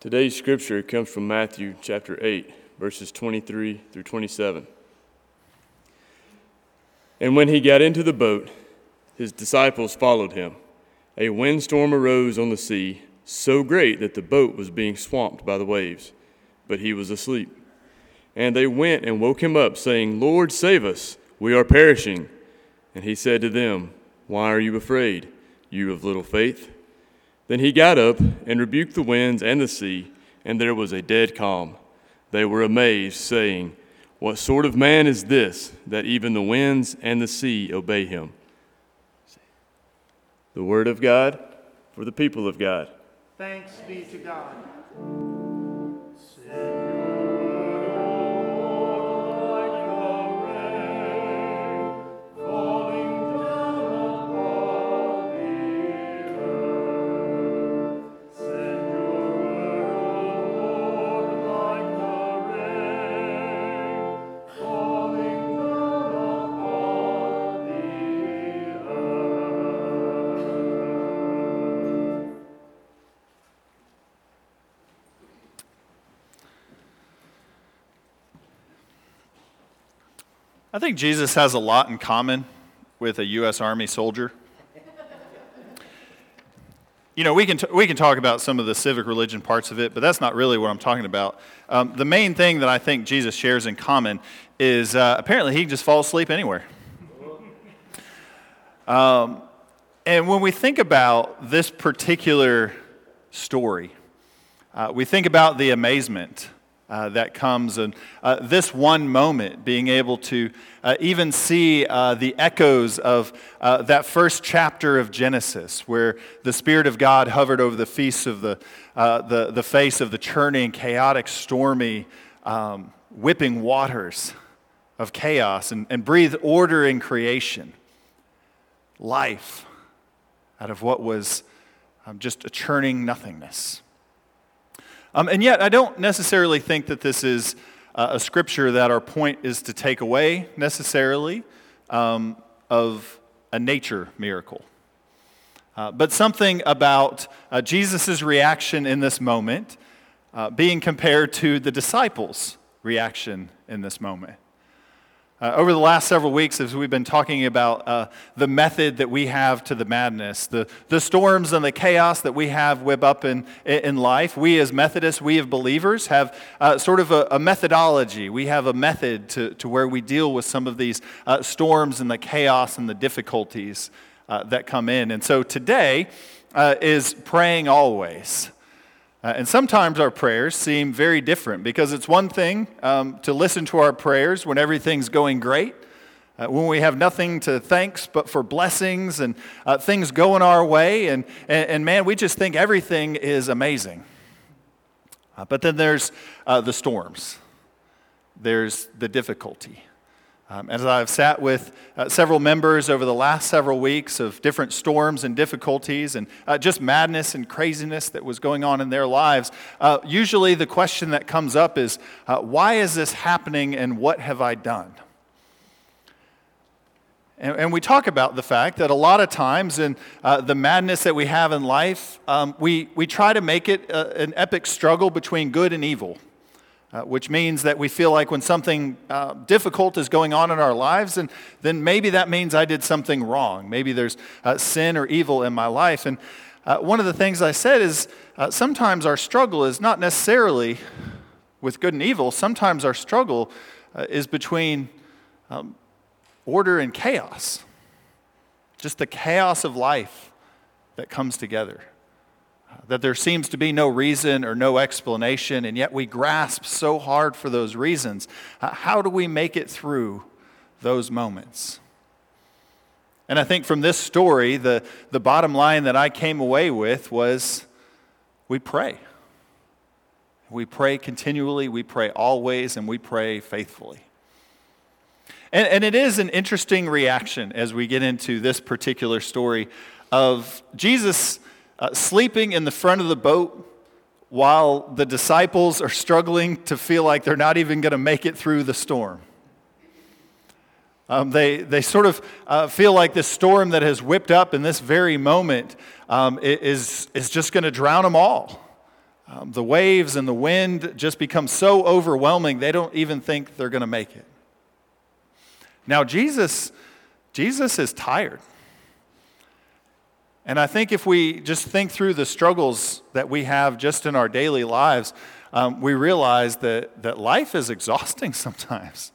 Today's scripture comes from Matthew chapter 8, verses 23 through 27. And when he got into the boat, his disciples followed him. A windstorm arose on the sea, so great that the boat was being swamped by the waves, but he was asleep. And they went and woke him up, saying, Lord, save us, we are perishing. And he said to them, Why are you afraid, you of little faith? Then he got up and rebuked the winds and the sea, and there was a dead calm. They were amazed, saying, What sort of man is this, that even the winds and the sea obey him? The word of God for the people of God. Thanks be to God. I think Jesus has a lot in common with a U.S. Army soldier. You know, we can, t- we can talk about some of the civic religion parts of it, but that's not really what I'm talking about. Um, the main thing that I think Jesus shares in common is uh, apparently he can just fall asleep anywhere. Um, and when we think about this particular story, uh, we think about the amazement uh, that comes. And uh, this one moment, being able to uh, even see uh, the echoes of uh, that first chapter of Genesis, where the Spirit of God hovered over the, feast of the, uh, the, the face of the churning, chaotic, stormy, um, whipping waters of chaos and, and breathe order in creation, life out of what was um, just a churning nothingness. Um, and yet, I don't necessarily think that this is uh, a scripture that our point is to take away necessarily um, of a nature miracle. Uh, but something about uh, Jesus' reaction in this moment uh, being compared to the disciples' reaction in this moment. Uh, over the last several weeks, as we've been talking about uh, the method that we have to the madness, the, the storms and the chaos that we have whip up in, in life, we as Methodists, we as believers, have uh, sort of a, a, methodology. We have a method to, to where we deal with some of these uh, storms and the chaos and the difficulties uh, that come in. And so today uh, is praying always. Uh, and sometimes our prayers seem very different because it's one thing um, to listen to our prayers when everything's going great, uh, when we have nothing to thanks but for blessings and uh, things going our way, and, and, and, man, we just think everything is amazing. Uh, but then there's uh, the storms, there's the difficulty. Um, as I've sat with uh, several members over the last several weeks of different storms and difficulties and uh, just madness and craziness that was going on in their lives, uh, usually the question that comes up is uh, why is this happening and what have I done? And, and we talk about the fact that a lot of times in uh, the madness that we have in life, um, we, we try to make it uh, an epic struggle between good and evil. Uh, which means that we feel like when something uh, difficult is going on in our lives, and then maybe that means I did something wrong. Maybe there's uh, sin or evil in my life. And uh, one of the things I said is uh, sometimes our struggle is not necessarily with good and evil, sometimes our struggle uh, is between um, order and chaos, just the chaos of life that comes together that there seems to be no reason or no explanation, and yet we grasp so hard for those reasons. How do we make it through those moments? And I think from this story, the, the bottom line that I came away with was we pray. We pray continually, we pray always, and we pray faithfully. And, and it is an interesting reaction as we get into this particular story of Jesus uh, sleeping in the front of the boat while the disciples are struggling to feel like they're not even going to make it through the storm. Um, they, they sort of uh, feel like this storm that has whipped up in this very moment um, is, is just going to drown them all. Um, the waves and the wind just become so overwhelming, they don't even think they're going to make it. Now, Jesus, Jesus is tired. And I think if we just think through the struggles that we have just in our daily lives, um, we realize that, that life is exhausting sometimes.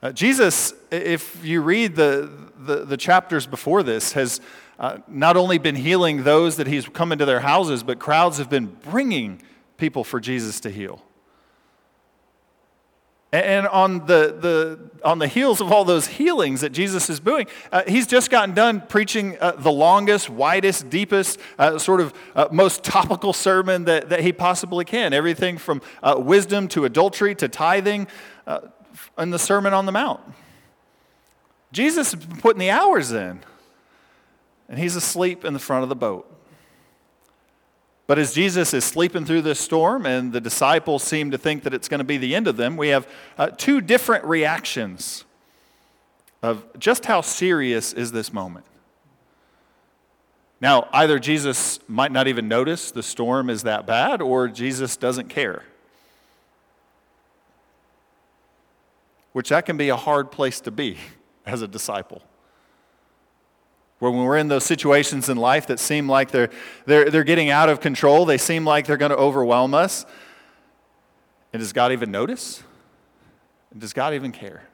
Uh, Jesus, if you read the, the, the, chapters before this, has uh, not only been healing those that he's come into their houses, but crowds have been bringing people for Jesus to heal. And on the, the, on the heels of all those healings that Jesus is doing, uh, he's just gotten done preaching uh, the longest, widest, deepest, uh, sort of uh, most topical sermon that, that he possibly can. Everything from uh, wisdom to adultery to tithing uh, in the Sermon on the Mount. Jesus has been putting the hours in, and he's asleep in the front of the boat. But as Jesus is sleeping through this storm and the disciples seem to think that it's going to be the end of them, we have uh, two different reactions of just how serious is this moment. Now, either Jesus might not even notice the storm is that bad, or Jesus doesn't care. Which that can be a hard place to be as a disciple where when we're in those situations in life that seem like they're, they're, they're getting out of control, they seem like they're going to overwhelm us. And does God even notice? And does God even care?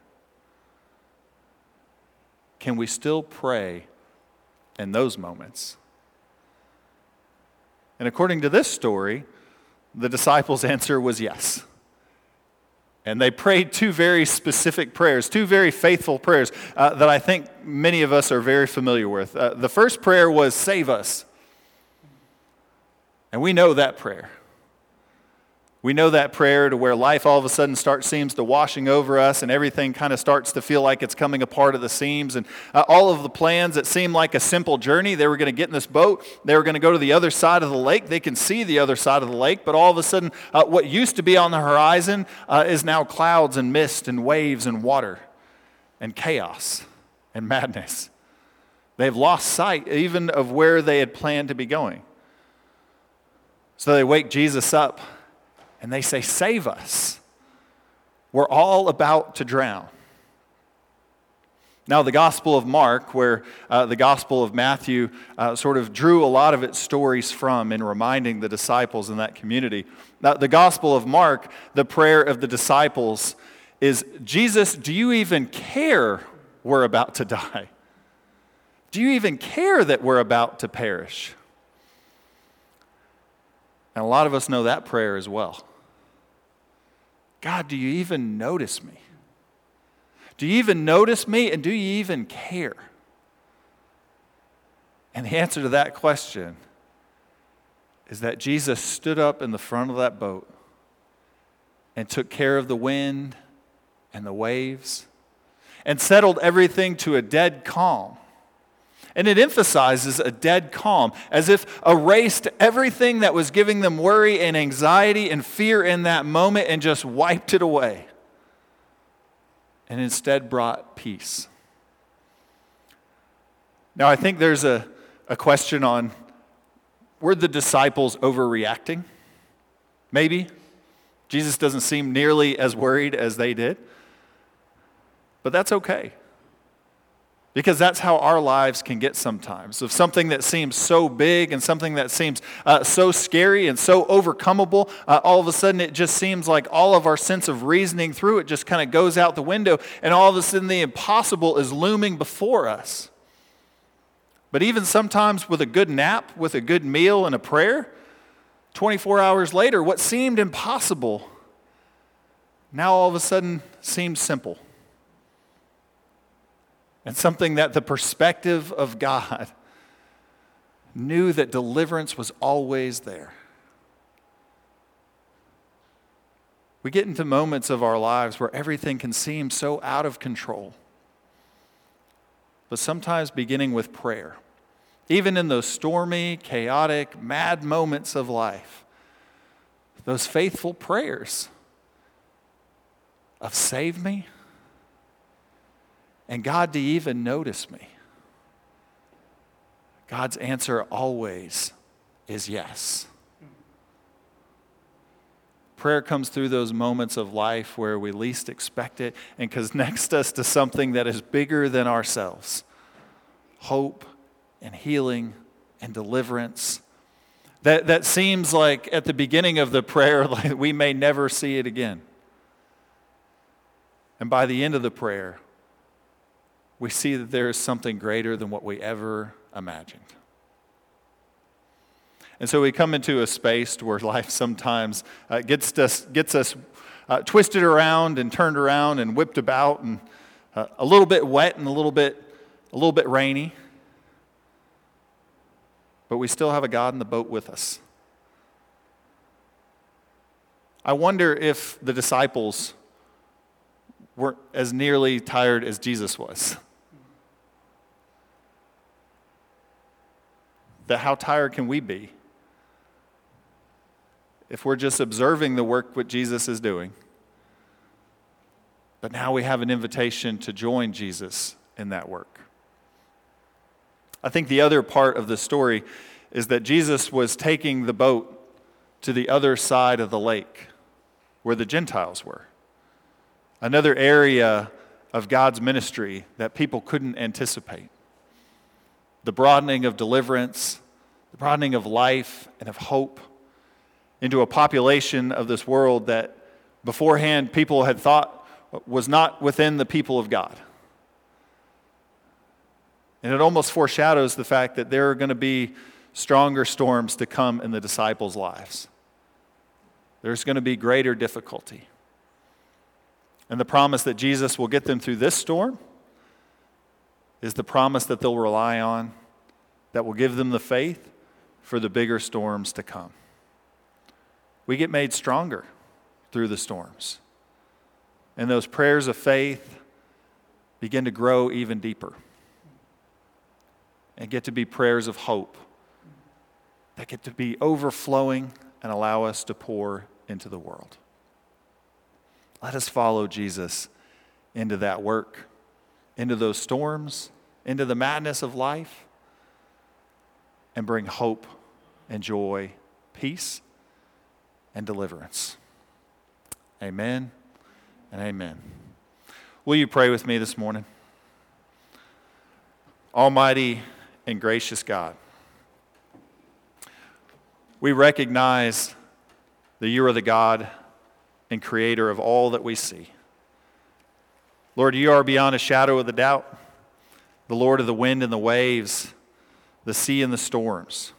Can we still pray in those moments? And according to this story, the disciples' answer was yes. And they prayed two very specific prayers, two very faithful prayers uh, that I think many of us are very familiar with. Uh, the first prayer was, Save us. And we know that prayer. We know that prayer to where life all of a sudden starts seems to washing over us and everything kind of starts to feel like it's coming apart at the seams. And uh, all of the plans that seemed like a simple journey, they were going to get in this boat, they were going to go to the other side of the lake. They can see the other side of the lake, but all of a sudden, uh, what used to be on the horizon uh, is now clouds and mist and waves and water and chaos and madness. They've lost sight even of where they had planned to be going. So they wake Jesus up and they say, Save us. We're all about to drown. Now, the Gospel of Mark, where uh, the Gospel of Matthew uh, sort of drew a lot of its stories from in reminding the disciples in that community. Now, the Gospel of Mark, the prayer of the disciples is Jesus, do you even care we're about to die? Do you even care that we're about to perish? And a lot of us know that prayer as well. God, do you even notice me? Do you even notice me and do you even care? And the answer to that question is that Jesus stood up in the front of that boat and took care of the wind and the waves and settled everything to a dead calm. And it emphasizes a dead calm, as if erased everything that was giving them worry and anxiety and fear in that moment and just wiped it away. And instead brought peace. Now, I think there's a, a question on were the disciples overreacting? Maybe. Jesus doesn't seem nearly as worried as they did. But that's okay. Because that's how our lives can get sometimes. Of something that seems so big and something that seems uh, so scary and so overcomable, uh, all of a sudden it just seems like all of our sense of reasoning through it just kind of goes out the window, and all of a sudden the impossible is looming before us. But even sometimes with a good nap, with a good meal, and a prayer, 24 hours later, what seemed impossible now all of a sudden seems simple and something that the perspective of God knew that deliverance was always there. We get into moments of our lives where everything can seem so out of control. But sometimes beginning with prayer, even in those stormy, chaotic, mad moments of life, those faithful prayers of save me, and God, you even notice me? God's answer always is yes. Prayer comes through those moments of life where we least expect it and connects us to something that is bigger than ourselves hope and healing and deliverance. That, that seems like at the beginning of the prayer, like we may never see it again. And by the end of the prayer, we see that there is something greater than what we ever imagined. And so we come into a space where life sometimes uh, gets us, gets us uh, twisted around and turned around and whipped about and uh, a little bit wet and a little bit, a little bit rainy. But we still have a God in the boat with us. I wonder if the disciples weren't as nearly tired as Jesus was. That how tired can we be? if we're just observing the work what Jesus is doing. But now we have an invitation to join Jesus in that work. I think the other part of the story is that Jesus was taking the boat to the other side of the lake where the Gentiles were. Another area of God's ministry that people couldn't anticipate. The broadening of deliverance, the broadening of life and of hope into a population of this world that beforehand people had thought was not within the people of God. And it almost foreshadows the fact that there are going to be stronger storms to come in the disciples' lives. There's going to be greater difficulty. And the promise that Jesus will get them through this storm is the promise that they'll rely on that will give them the faith for the bigger storms to come. We get made stronger through the storms. And those prayers of faith begin to grow even deeper and get to be prayers of hope that get to be overflowing and allow us to pour into the world. Let us follow Jesus into that work, into those storms, into the madness of life, and bring hope and joy, peace, and deliverance. Amen and amen. Will you pray with me this morning? Almighty and gracious God, we recognize that you are the God and creator of all that we see. Lord, you are beyond a shadow of the doubt, the Lord of the wind and the waves, the sea and the storms.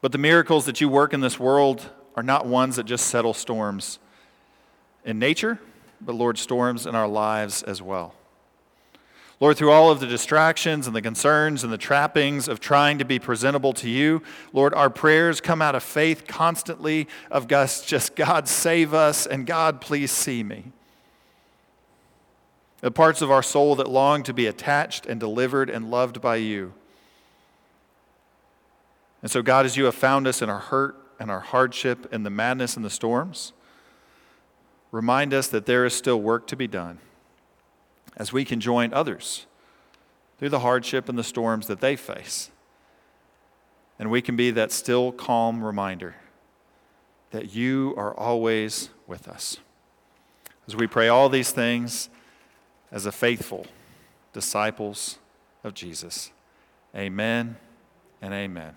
But the miracles that you work in this world are not ones that just settle storms in nature, but Lord, storms in our lives as well. Lord, through all of the distractions and the concerns and the trappings of trying to be presentable to you, Lord, our prayers come out of faith constantly of just God save us and God please see me. The parts of our soul that long to be attached and delivered and loved by you. And so, God, as you have found us in our hurt and our hardship and the madness and the storms, remind us that there is still work to be done as we can join others through the hardship and the storms that they face. And we can be that still calm reminder that you are always with us. As we pray all these things as a faithful disciples of Jesus. Amen and amen.